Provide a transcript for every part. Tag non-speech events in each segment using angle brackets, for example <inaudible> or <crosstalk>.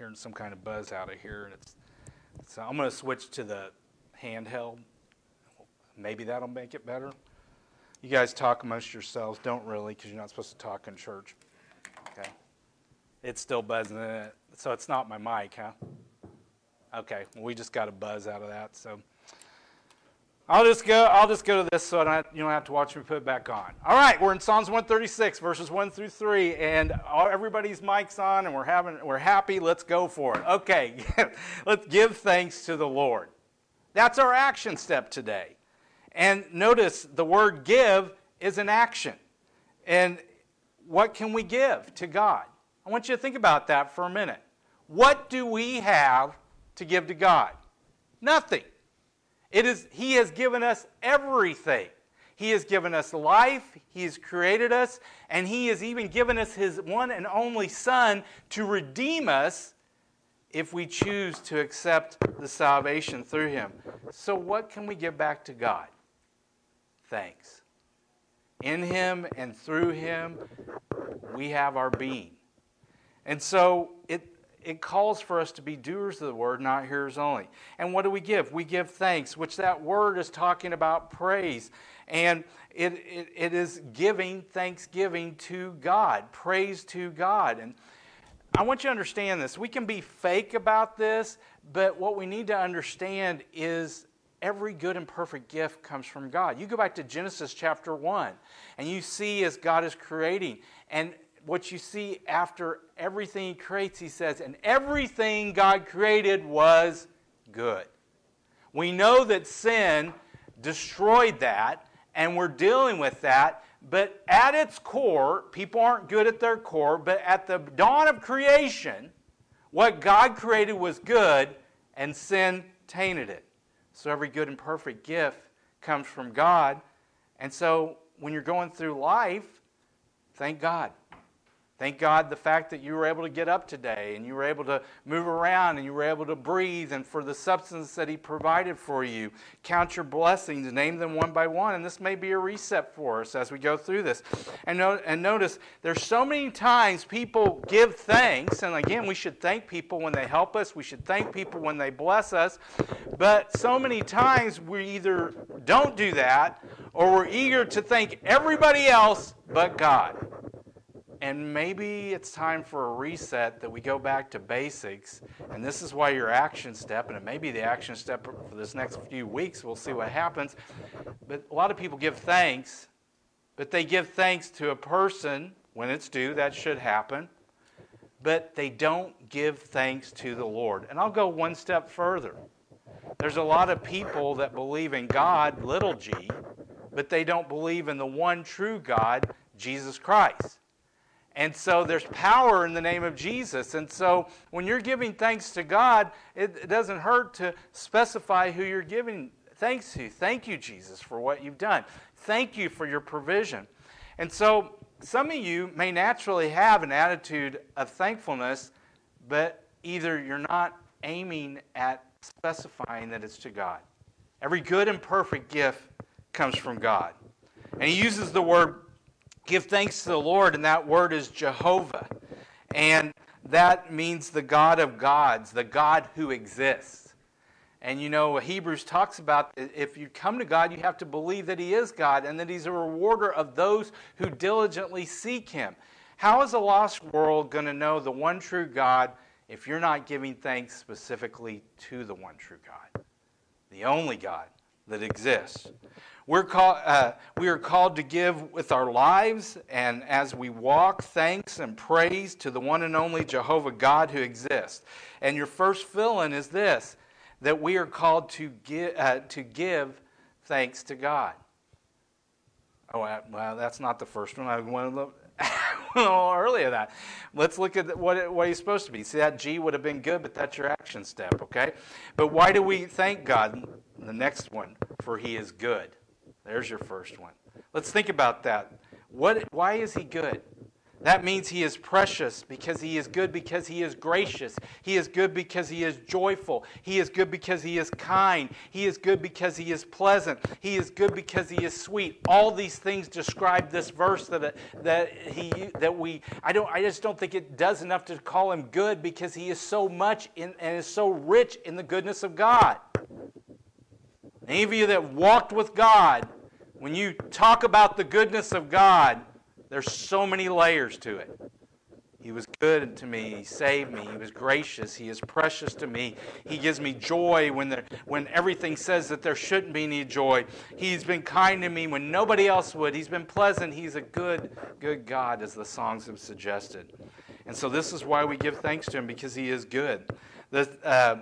hearing some kind of buzz out of here, and it's. So I'm going to switch to the handheld. Maybe that'll make it better. You guys talk amongst yourselves. Don't really, because you're not supposed to talk in church. Okay. It's still buzzing in it, so it's not my mic, huh? Okay. Well, we just got a buzz out of that, so. I'll just go. I'll just go to this, so don't, you don't have to watch me put it back on. All right, we're in Psalms 136, verses 1 through 3, and all, everybody's mics on, and we're having, we're happy. Let's go for it. Okay, <laughs> let's give thanks to the Lord. That's our action step today. And notice the word "give" is an action. And what can we give to God? I want you to think about that for a minute. What do we have to give to God? Nothing. It is, he has given us everything. He has given us life, He has created us, and He has even given us His one and only Son to redeem us if we choose to accept the salvation through Him. So, what can we give back to God? Thanks. In Him and through Him, we have our being. And so, it, it calls for us to be doers of the word, not hearers only. And what do we give? We give thanks, which that word is talking about praise. And it, it, it is giving thanksgiving to God, praise to God. And I want you to understand this. We can be fake about this, but what we need to understand is every good and perfect gift comes from God. You go back to Genesis chapter 1, and you see as God is creating. And what you see after everything he creates, he says, and everything God created was good. We know that sin destroyed that, and we're dealing with that. But at its core, people aren't good at their core, but at the dawn of creation, what God created was good, and sin tainted it. So every good and perfect gift comes from God. And so when you're going through life, thank God. Thank God the fact that you were able to get up today and you were able to move around and you were able to breathe and for the substance that He provided for you. Count your blessings, name them one by one. And this may be a reset for us as we go through this. And, no, and notice there's so many times people give thanks. And again, we should thank people when they help us, we should thank people when they bless us. But so many times we either don't do that or we're eager to thank everybody else but God. And maybe it's time for a reset that we go back to basics. And this is why your action step, and it may be the action step for this next few weeks, we'll see what happens. But a lot of people give thanks, but they give thanks to a person when it's due, that should happen. But they don't give thanks to the Lord. And I'll go one step further. There's a lot of people that believe in God, little g, but they don't believe in the one true God, Jesus Christ. And so there's power in the name of Jesus. And so when you're giving thanks to God, it, doesn't hurt to specify who you're giving thanks to. Thank you, Jesus, for what you've done. Thank you for your provision. And so some of you may naturally have an attitude of thankfulness, but either you're not aiming at specifying that it's to God. Every good and perfect gift comes from God. And he uses the word give thanks to the Lord, and that word is Jehovah. And that means the God of gods, the God who exists. And you know, Hebrews talks about if you come to God, you have to believe that He is God and that He's a rewarder of those who diligently seek Him. How is a lost world going to know the one true God if you're not giving thanks specifically to the one true God, the only God that exists? We're call, uh, we are called to give with our lives and as we walk thanks and praise to the one and only Jehovah God who exists. And your first fill in is this that we are called to give, uh, to give thanks to God. Oh, well, that's not the first one. I went to look <laughs> a little earlier that. Let's look at what, what he's supposed to be. See, that G would have been good, but that's your action step, okay? But why do we thank God? The next one, for he is good. There's your first one. Let's think about that. What, why is he good? That means he is precious because he is good because he is gracious. He is good because he is joyful. He is good because he is kind. He is good because he is pleasant. He is good because he is sweet. All these things describe this verse that, that he that we I don't I just don't think it does enough to call him good because he is so much in, and is so rich in the goodness of God. Any of you that walked with God, when you talk about the goodness of God, there's so many layers to it. He was good to me. He saved me. He was gracious. He is precious to me. He gives me joy when, there, when everything says that there shouldn't be any joy. He's been kind to me when nobody else would. He's been pleasant. He's a good, good God, as the songs have suggested. And so this is why we give thanks to him, because he is good. The, uh,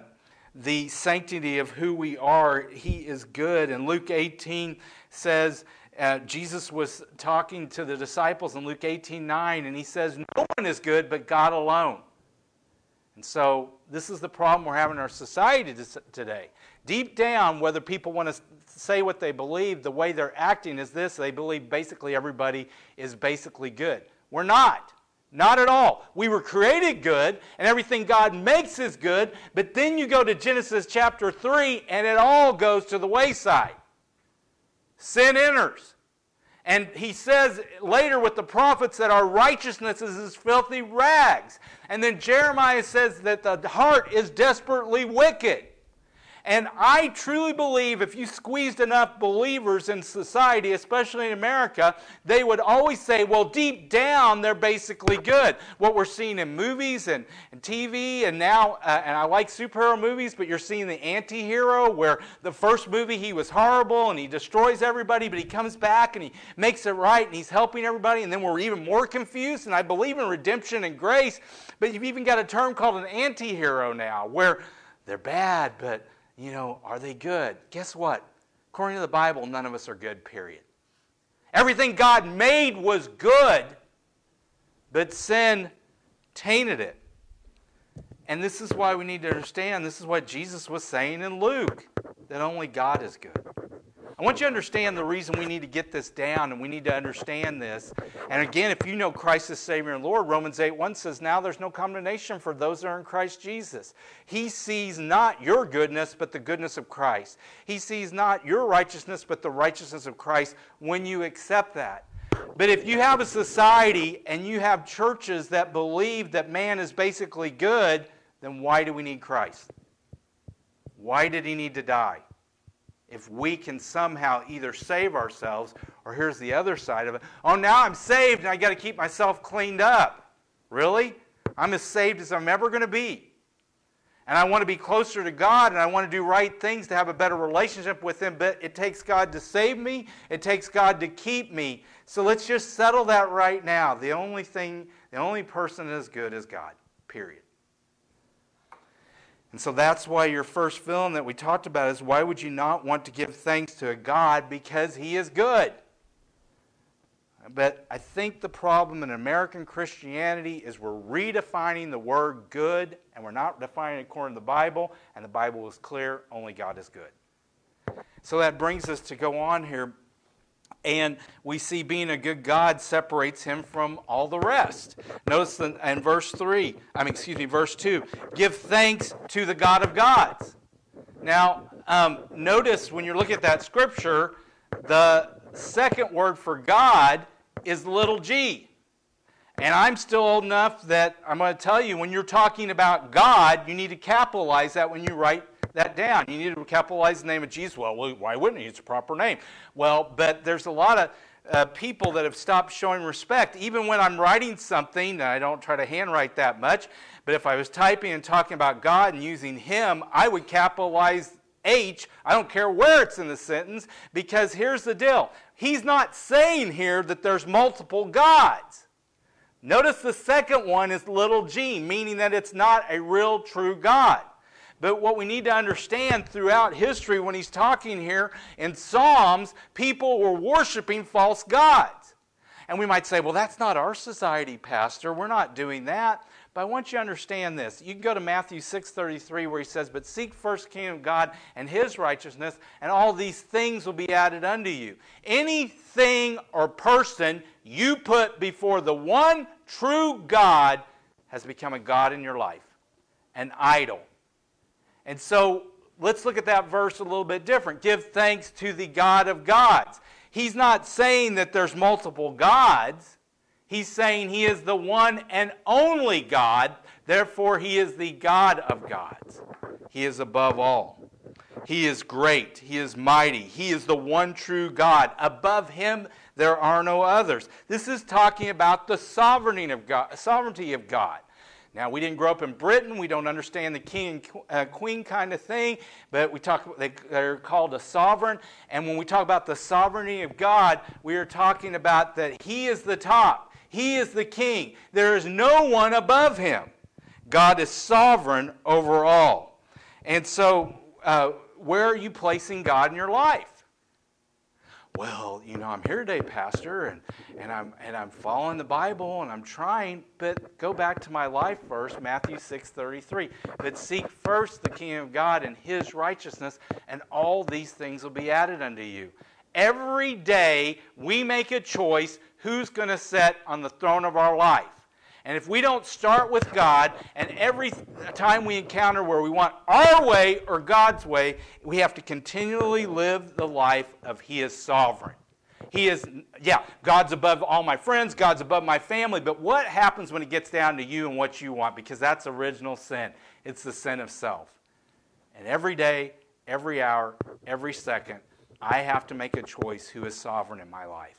the sanctity of who we are, he is good. And Luke 18 says, uh, Jesus was talking to the disciples in Luke 18 9, and he says, No one is good but God alone. And so, this is the problem we're having in our society today. Deep down, whether people want to say what they believe, the way they're acting is this they believe basically everybody is basically good. We're not. Not at all. We were created good, and everything God makes is good, but then you go to Genesis chapter 3, and it all goes to the wayside sin enters. And he says later with the prophets that our righteousness is as filthy rags. And then Jeremiah says that the heart is desperately wicked. And I truly believe if you squeezed enough believers in society, especially in America, they would always say, well, deep down, they're basically good. What we're seeing in movies and, and TV, and now, uh, and I like superhero movies, but you're seeing the anti hero where the first movie he was horrible and he destroys everybody, but he comes back and he makes it right and he's helping everybody, and then we're even more confused. And I believe in redemption and grace, but you've even got a term called an anti hero now where they're bad, but you know, are they good? Guess what? According to the Bible, none of us are good, period. Everything God made was good, but sin tainted it. And this is why we need to understand this is what Jesus was saying in Luke that only God is good. I want you to understand the reason we need to get this down and we need to understand this. And again, if you know Christ as Savior and Lord, Romans 8 1 says, Now there's no condemnation for those that are in Christ Jesus. He sees not your goodness, but the goodness of Christ. He sees not your righteousness, but the righteousness of Christ when you accept that. But if you have a society and you have churches that believe that man is basically good, then why do we need Christ? Why did he need to die? If we can somehow either save ourselves or here's the other side of it. Oh now i'm saved and i got to keep myself cleaned up. Really? I'm as saved as i'm ever going to be. And i want to be closer to god and i want to do right things to have a better relationship with him but it takes god to save me. It takes god to keep me. So let's just settle that right now. The only thing the only person that is good is god period and so that's why your first film that we talked about is why would you not want to give thanks to a God because he is good? But I think the problem in American Christianity is we're redefining the word good and we're not defining it according to the Bible, and the Bible is clear only God is good. So that brings us to go on here and we see being a good God separates him from all the rest. Notice in verse 3, I mean, excuse me, verse 2 give thanks to the God of gods. Now, um, notice when you look at that scripture, the second word for God is little g. And I'm still old enough that I'm going to tell you when you're talking about God, you need to capitalize that when you write that down. You need to capitalize the name of Jesus. Well, why wouldn't he? It's a proper name. Well, but there's a lot of uh, people that have stopped showing respect. Even when I'm writing something, I don't try to handwrite that much, but if I was typing and talking about God and using Him, I would capitalize H. I don't care where it's in the sentence, because here's the deal He's not saying here that there's multiple gods. Notice the second one is little g, meaning that it's not a real true God. But what we need to understand throughout history, when he's talking here in Psalms, people were worshiping false gods. And we might say, well, that's not our society, Pastor. We're not doing that. But I want you to understand this. You can go to Matthew 6:33 where he says, "But seek first kingdom of God and his righteousness, and all these things will be added unto you." Anything or person you put before the one true God has become a God in your life, an idol. And so let's look at that verse a little bit different. Give thanks to the God of gods. He's not saying that there's multiple gods. He's saying he is the one and only God. Therefore, he is the God of gods. He is above all. He is great. He is mighty. He is the one true God. Above him, there are no others. This is talking about the sovereignty of God. Sovereignty of God. Now, we didn't grow up in Britain. We don't understand the king and uh, queen kind of thing, but we talk, they, they're called a sovereign. And when we talk about the sovereignty of God, we are talking about that He is the top, He is the king. There is no one above Him. God is sovereign over all. And so, uh, where are you placing God in your life? Well, you know, I'm here today, Pastor, and, and, I'm, and I'm following the Bible and I'm trying, but go back to my life verse, Matthew 6 33. But seek first the kingdom of God and his righteousness, and all these things will be added unto you. Every day we make a choice who's going to sit on the throne of our life. And if we don't start with God, and every time we encounter where we want our way or God's way, we have to continually live the life of He is sovereign. He is, yeah, God's above all my friends, God's above my family, but what happens when it gets down to you and what you want? Because that's original sin. It's the sin of self. And every day, every hour, every second, I have to make a choice who is sovereign in my life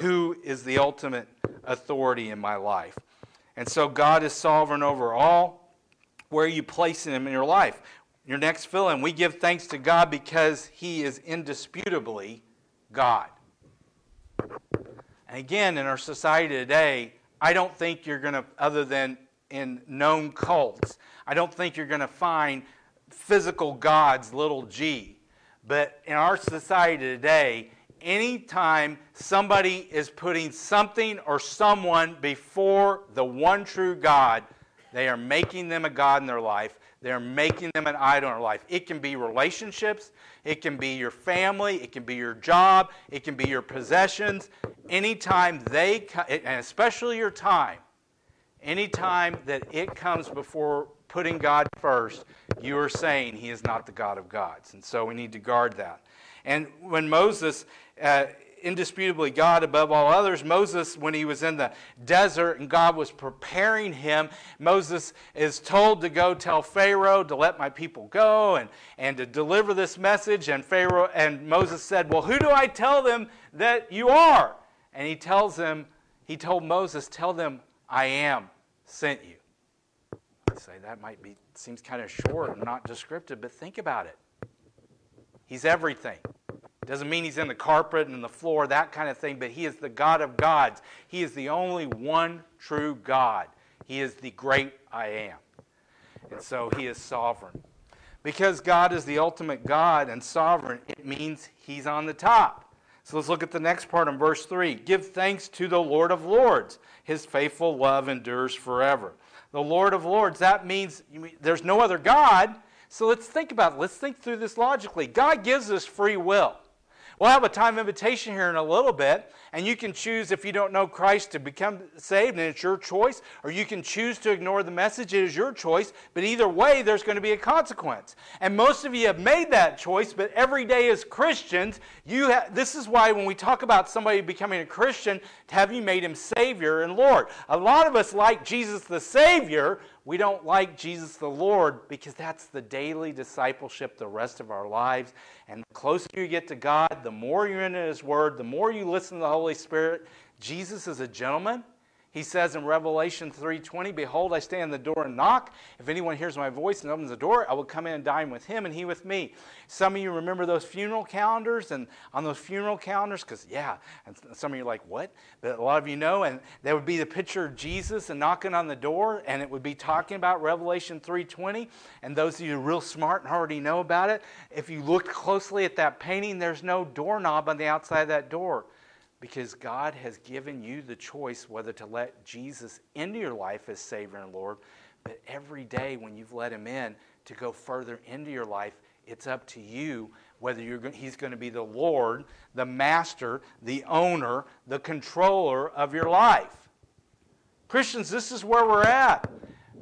who is the ultimate authority in my life. And so God is sovereign over all. Where are you placing him in your life? Your next fill in, we give thanks to God because he is indisputably God. And again, in our society today, I don't think you're going to, other than in known cults, I don't think you're going to find physical gods, little g. But in our society today, anytime somebody is putting something or someone before the one true God, they are making them a God in their life. They're making them an idol in their life. It can be relationships, it can be your family, it can be your job, it can be your possessions. Anytime they, and especially your time, anytime that it comes before putting God first, you are saying He is not the God of gods. And so we need to guard that. And when Moses, uh, indisputably God above all others, Moses, when he was in the desert and God was preparing him, Moses is told to go tell Pharaoh to let my people go and, and to deliver this message. And Pharaoh and Moses said, Well, who do I tell them that you are? And he tells him, he told Moses, Tell them I am sent you. I say that might be seems kind of short and not descriptive, but think about it. He's everything. Doesn't mean he's in the carpet and the floor, that kind of thing, but he is the God of gods. He is the only one true God. He is the great I am. And so he is sovereign. Because God is the ultimate God and sovereign, it means he's on the top. So let's look at the next part in verse 3. Give thanks to the Lord of Lords. His faithful love endures forever. The Lord of Lords, that means there's no other God. So let's think about it. Let's think through this logically. God gives us free will. We'll have a time invitation here in a little bit, and you can choose if you don't know Christ to become saved, and it's your choice, or you can choose to ignore the message. It is your choice, but either way, there's going to be a consequence. And most of you have made that choice, but every day as Christians, you ha- this is why when we talk about somebody becoming a Christian, have you made him Savior and Lord? A lot of us like Jesus the Savior, we don't like Jesus the Lord because that's the daily discipleship the rest of our lives. And the closer you get to God, the more you're in His Word, the more you listen to the Holy Spirit. Jesus is a gentleman. He says in Revelation 3:20, "Behold, I stand at the door and knock. If anyone hears my voice and opens the door, I will come in and dine with him and he with me." Some of you remember those funeral calendars, and on those funeral calendars, because yeah, and some of you are like, "What?" But a lot of you know, and there would be the picture of Jesus and knocking on the door, and it would be talking about Revelation 3:20. And those of you real smart and already know about it, if you look closely at that painting, there's no doorknob on the outside of that door because God has given you the choice whether to let Jesus into your life as Savior and Lord. But every day when you've let Him in to go further into your life, it's up to you whether He's going to be the Lord, the Master, the owner, the controller of your life. Christians, this is where we're at.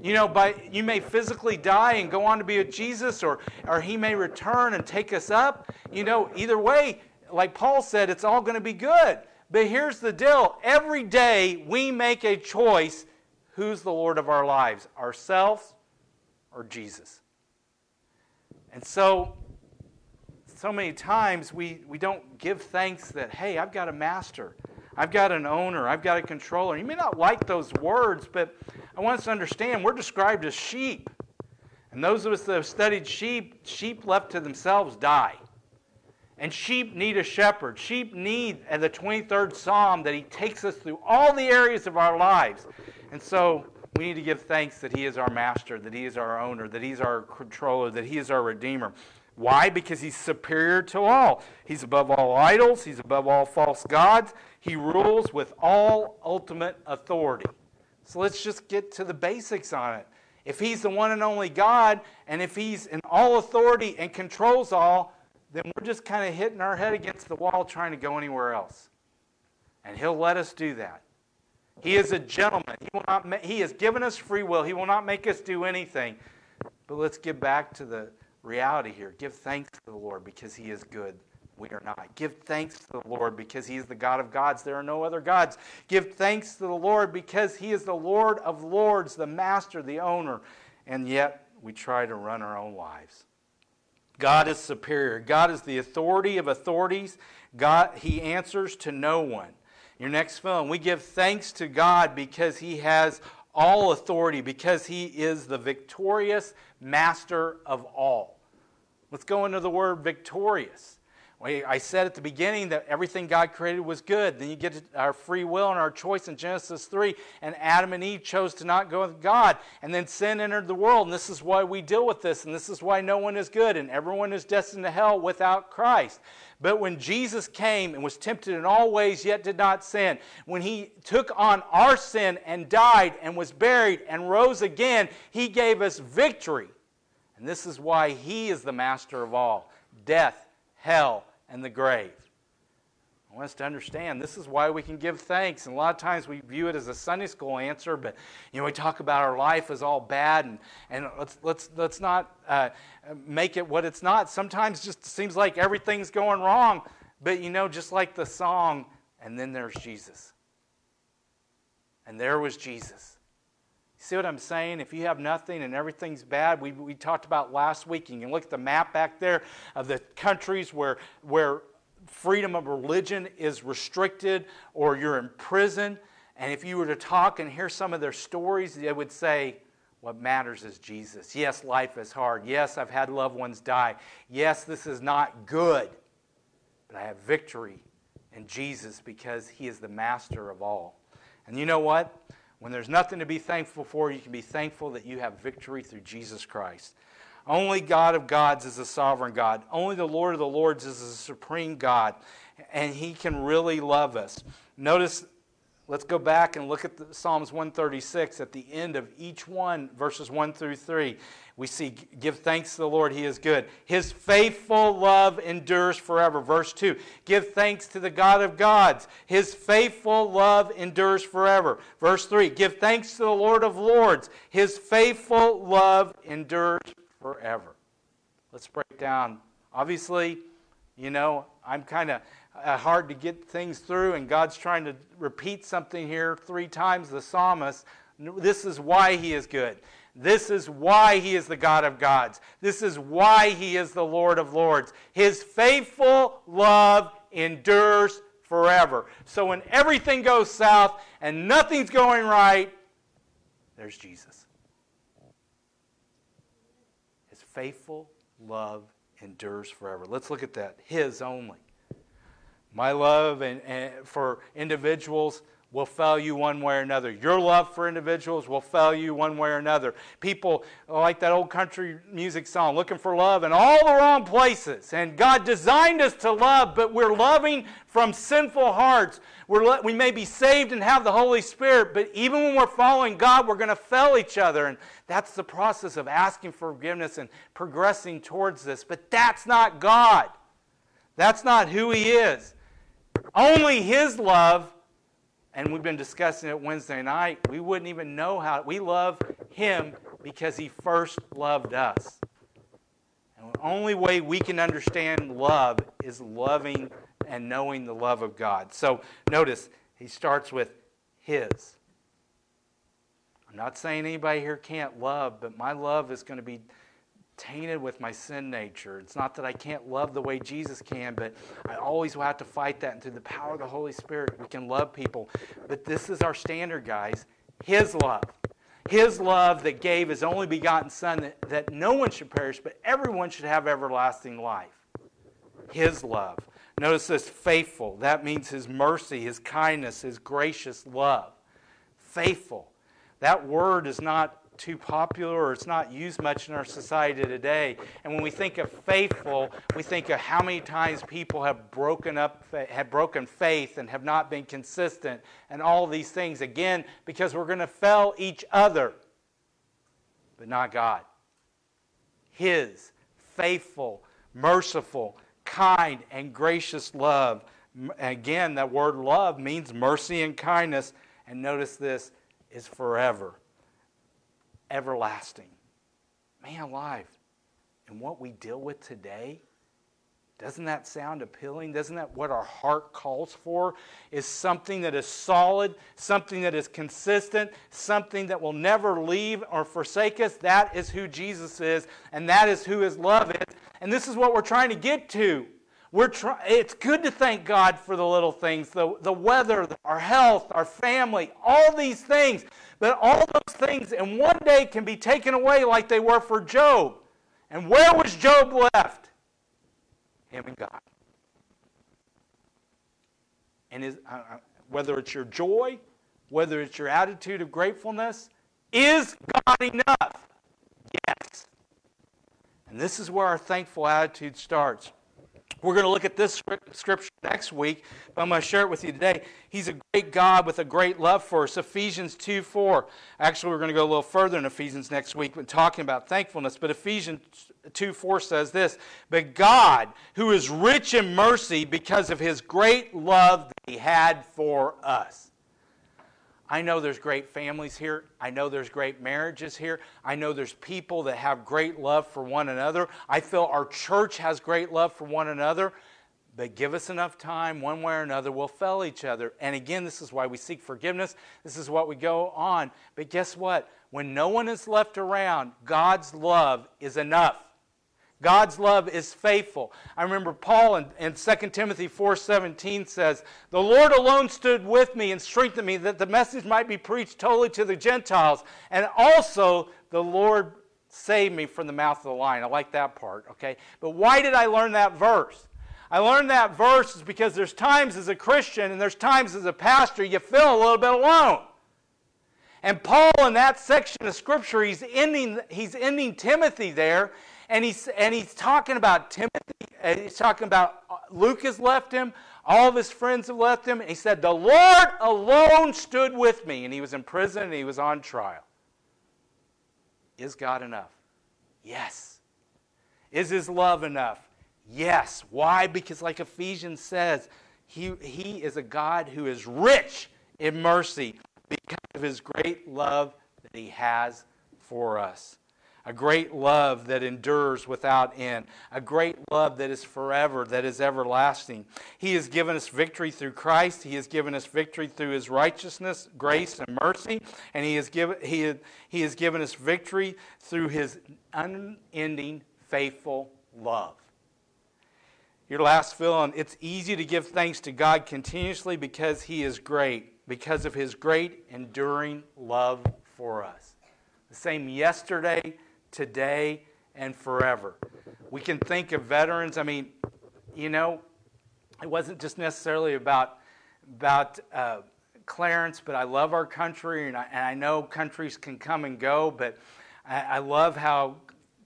You know, by you may physically die and go on to be with Jesus, or or he may return and take us up. You know, either way, like Paul said, it's all going to be good. But here's the deal: every day we make a choice. Who's the Lord of our lives? Ourselves or Jesus? And so, so many times we, we don't give thanks that, hey, I've got a master. I've got an owner. I've got a controller. You may not like those words, but I want us to understand we're described as sheep. And those of us that have studied sheep, sheep left to themselves die. And sheep need a shepherd. Sheep need, and the 23rd Psalm, that he takes us through all the areas of our lives. And so we need to give thanks that he is our master, that he is our owner, that he's our controller, that he is our redeemer. Why? Because he's superior to all. He's above all idols, he's above all false gods. He rules with all ultimate authority. So let's just get to the basics on it. If he's the one and only God, and if he's in all authority and controls all, then we're just kind of hitting our head against the wall trying to go anywhere else. And he'll let us do that. He is a gentleman. He, will not ma- he has given us free will. He will not make us do anything. But let's get back to the reality here. Give thanks to the Lord because he is good. We are not. Give thanks to the Lord because He is the God of gods. There are no other gods. Give thanks to the Lord because He is the Lord of lords, the master, the owner. And yet we try to run our own lives. God is superior. God is the authority of authorities. God, He answers to no one. Your next film, we give thanks to God because He has all authority, because He is the victorious master of all. Let's go into the word victorious. I said at the beginning that everything God created was good. Then you get our free will and our choice in Genesis 3, and Adam and Eve chose to not go with God. And then sin entered the world, and this is why we deal with this, and this is why no one is good, and everyone is destined to hell without Christ. But when Jesus came and was tempted in all ways, yet did not sin, when he took on our sin and died and was buried and rose again, he gave us victory. And this is why he is the master of all death, hell, and the grave. I want us to understand this is why we can give thanks. And a lot of times we view it as a Sunday school answer, but you know we talk about our life as all bad, and, and let's let's let's not uh, make it what it's not. Sometimes it just seems like everything's going wrong, but you know just like the song, and then there's Jesus, and there was Jesus. See what I'm saying? If you have nothing and everything's bad, we, we talked about last week. You can look at the map back there of the countries where, where freedom of religion is restricted or you're in prison. And if you were to talk and hear some of their stories, they would say, What matters is Jesus. Yes, life is hard. Yes, I've had loved ones die. Yes, this is not good. But I have victory in Jesus because He is the master of all. And you know what? When there's nothing to be thankful for, you can be thankful that you have victory through Jesus Christ. Only God of gods is a sovereign God. Only the Lord of the lords is a supreme God. And He can really love us. Notice, let's go back and look at the, Psalms 136 at the end of each one, verses 1 through 3 we see give thanks to the Lord, he is good. His faithful love endures forever. Verse 2 give thanks to the God of gods. His faithful love endures forever. Verse 3 give thanks to the Lord of lords. His faithful love endures forever. Let's break down. Obviously, you know, I'm kind of uh, hard to get things through, and God's trying to repeat something here three times. The psalmist, this is why he is good. This is why he is the God of gods. This is why he is the Lord of lords. His faithful love endures forever. So when everything goes south and nothing's going right, there's Jesus. His faithful love endures forever. Let's look at that. His only. My love and, and for individuals will fail you one way or another. Your love for individuals will fail you one way or another. People like that old country music song, looking for love in all the wrong places. And God designed us to love, but we're loving from sinful hearts. We're, we may be saved and have the Holy Spirit, but even when we're following God, we're going to fail each other. And that's the process of asking forgiveness and progressing towards this. But that's not God. That's not who He is. Only His love and we've been discussing it Wednesday night, we wouldn't even know how. We love Him because He first loved us. And the only way we can understand love is loving and knowing the love of God. So notice, He starts with His. I'm not saying anybody here can't love, but my love is going to be tainted with my sin nature. It's not that I can't love the way Jesus can, but I always will have to fight that. And through the power of the Holy Spirit, we can love people. But this is our standard, guys His love. His love that gave His only begotten Son, that, that no one should perish, but everyone should have everlasting life. His love. Notice this faithful. That means His mercy, His kindness, His gracious love. Faithful. That word is not too popular or it's not used much in our society today. And when we think of faithful, we think of how many times people have broken up, have broken faith and have not been consistent and all these things. Again, because we're going to fail each other, but not God. His faithful, merciful, kind, and gracious love. Again, that word love means mercy and kindness. And notice this is forever everlasting. Man alive. And what we deal with today, doesn't that sound appealing? Doesn't that what our heart calls for? Is something that is solid, something that is consistent, something that will never leave or forsake us. That is who Jesus is, and that is who his love is. And this is what we're trying to get to. We're try- it's good to thank God for the little things, the, the weather, our health, our family, all these things. But all those things in one day can be taken away like they were for Job. And where was Job left? Him and God. And is, uh, whether it's your joy, whether it's your attitude of gratefulness, is God enough? Yes. And this is where our thankful attitude starts. We're going to look at this scripture next week, but I'm going to share it with you today. He's a great God with a great love for us. Ephesians 2 4. Actually, we're going to go a little further in Ephesians next week when talking about thankfulness. But Ephesians 2 4 says this But God, who is rich in mercy because of his great love that he had for us. I know there's great families here. I know there's great marriages here. I know there's people that have great love for one another. I feel our church has great love for one another. But give us enough time, one way or another, we'll fail each other. And again, this is why we seek forgiveness. This is what we go on. But guess what? When no one is left around, God's love is enough. God's love is faithful. I remember Paul in, in 2 Timothy 4.17 says, The Lord alone stood with me and strengthened me that the message might be preached totally to the Gentiles. And also the Lord saved me from the mouth of the lion. I like that part, okay? But why did I learn that verse? I learned that verse is because there's times as a Christian and there's times as a pastor you feel a little bit alone. And Paul, in that section of Scripture, he's ending, he's ending Timothy there, and he's, and he's talking about Timothy. He's talking about uh, Luke has left him. All of his friends have left him. And he said, The Lord alone stood with me. And he was in prison and he was on trial. Is God enough? Yes. Is his love enough? Yes. Why? Because, like Ephesians says, he, he is a God who is rich in mercy because of his great love that he has for us a great love that endures without end, a great love that is forever, that is everlasting. He has given us victory through Christ. He has given us victory through his righteousness, grace, and mercy. And he has given, he, he has given us victory through his unending, faithful love. Your last fill it's easy to give thanks to God continuously because he is great, because of his great, enduring love for us. The same yesterday, today, and forever. We can think of veterans. I mean, you know, it wasn't just necessarily about about uh, Clarence, but I love our country, and I, and I, know countries can come and go, but I, I love how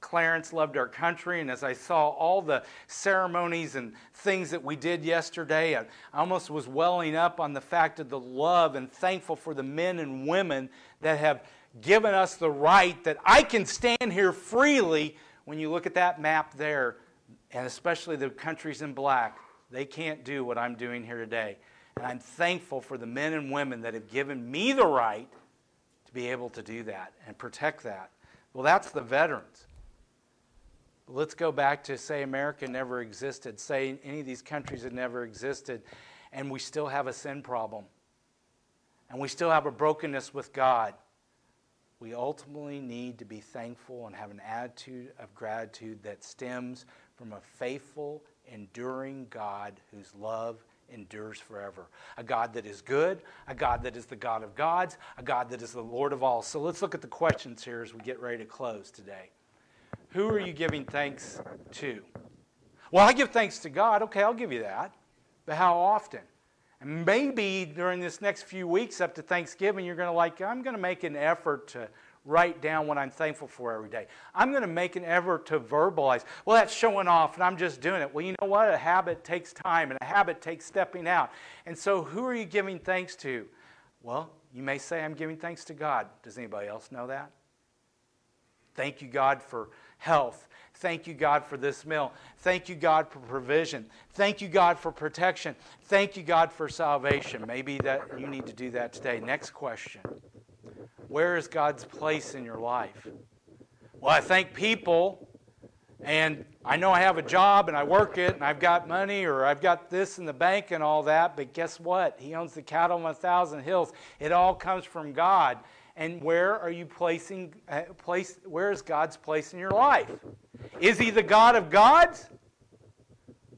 Clarence loved our country, and as I saw all the ceremonies and things that we did yesterday, I almost was welling up on the fact of the love and thankful for the men and women that have given us the right that I can stand here freely. When you look at that map there, and especially the countries in black, they can't do what I'm doing here today. And I'm thankful for the men and women that have given me the right to be able to do that and protect that. Well, that's the veterans. Let's go back to say America never existed, say any of these countries had never existed, and we still have a sin problem. And we still have a brokenness with God. We ultimately need to be thankful and have an attitude of gratitude that stems from a faithful, enduring God whose love endures forever. A God that is good, a God that is the God of gods, a God that is the Lord of all. So let's look at the questions here as we get ready to close today. Who are you giving thanks to? Well, I give thanks to God. Okay, I'll give you that. But how often? And maybe during this next few weeks up to Thanksgiving, you're going to like, I'm going to make an effort to write down what I'm thankful for every day. I'm going to make an effort to verbalize. Well, that's showing off, and I'm just doing it. Well, you know what? A habit takes time, and a habit takes stepping out. And so, who are you giving thanks to? Well, you may say, I'm giving thanks to God. Does anybody else know that? Thank you, God, for health. Thank you, God, for this meal. Thank you, God, for provision. Thank you, God, for protection. Thank you, God, for salvation. Maybe that you need to do that today. Next question. Where is God's place in your life? Well, I thank people, and I know I have a job and I work it and I've got money or I've got this in the bank and all that, but guess what? He owns the cattle on a thousand hills. It all comes from God. And where are you placing uh, place where is God's place in your life? Is he the God of gods?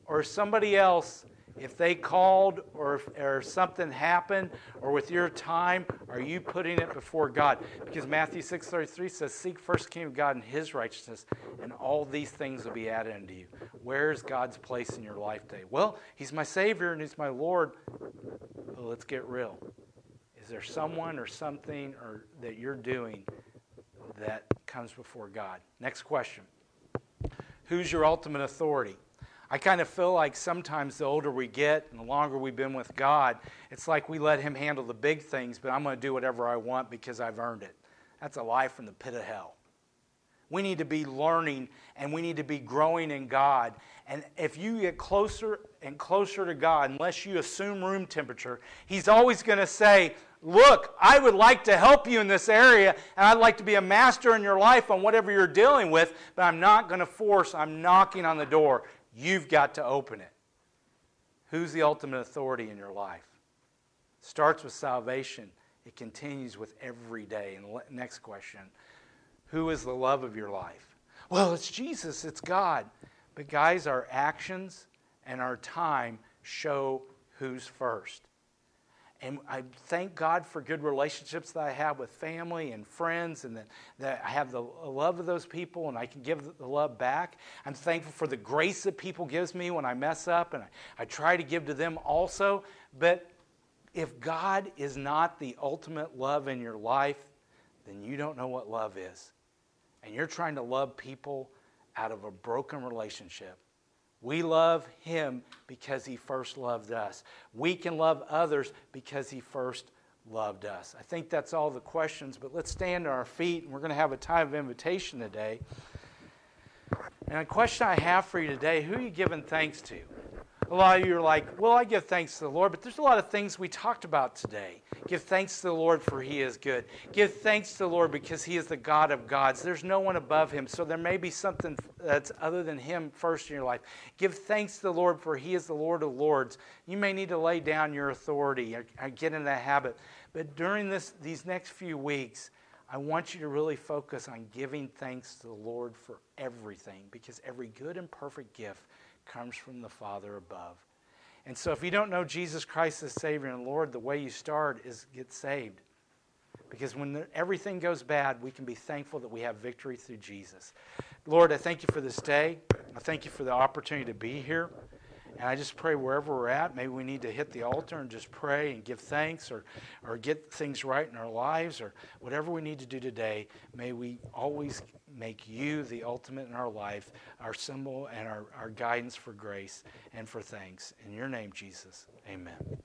Or somebody else if they called or, or something happened or with your time, are you putting it before God? Because Matthew 6.33 says, Seek first the kingdom of God and his righteousness, and all these things will be added unto you. Where's God's place in your life today? Well, he's my Savior and he's my Lord. But let's get real. There someone or something or that you're doing that comes before God? Next question. Who's your ultimate authority? I kind of feel like sometimes the older we get and the longer we've been with God, it's like we let Him handle the big things, but I'm going to do whatever I want because I've earned it. That's a lie from the pit of hell. We need to be learning and we need to be growing in God. And if you get closer and closer to God, unless you assume room temperature, He's always going to say, Look, I would like to help you in this area, and I'd like to be a master in your life on whatever you're dealing with, but I'm not going to force, I'm knocking on the door. You've got to open it. Who's the ultimate authority in your life? Starts with salvation. It continues with every day. And the next question Who is the love of your life? Well, it's Jesus, it's God. But, guys, our actions and our time show who's first. And I thank God for good relationships that I have with family and friends, and that, that I have the love of those people and I can give the love back. I'm thankful for the grace that people gives me when I mess up, and I, I try to give to them also. But if God is not the ultimate love in your life, then you don't know what love is. And you're trying to love people out of a broken relationship. We love him because he first loved us. We can love others because he first loved us. I think that's all the questions, but let's stand on our feet and we're going to have a time of invitation today. And a question I have for you today who are you giving thanks to? A lot of you are like, well, I give thanks to the Lord, but there's a lot of things we talked about today. Give thanks to the Lord for he is good. Give thanks to the Lord because he is the God of gods. There's no one above him, so there may be something that's other than him first in your life. Give thanks to the Lord for he is the Lord of lords. You may need to lay down your authority or, or get in that habit. But during this, these next few weeks, I want you to really focus on giving thanks to the Lord for everything because every good and perfect gift comes from the Father above. And so, if you don't know Jesus Christ as Savior and Lord, the way you start is get saved. Because when everything goes bad, we can be thankful that we have victory through Jesus. Lord, I thank you for this day. I thank you for the opportunity to be here. And I just pray wherever we're at, maybe we need to hit the altar and just pray and give thanks or, or get things right in our lives or whatever we need to do today. May we always make you the ultimate in our life, our symbol and our, our guidance for grace and for thanks. In your name, Jesus, amen.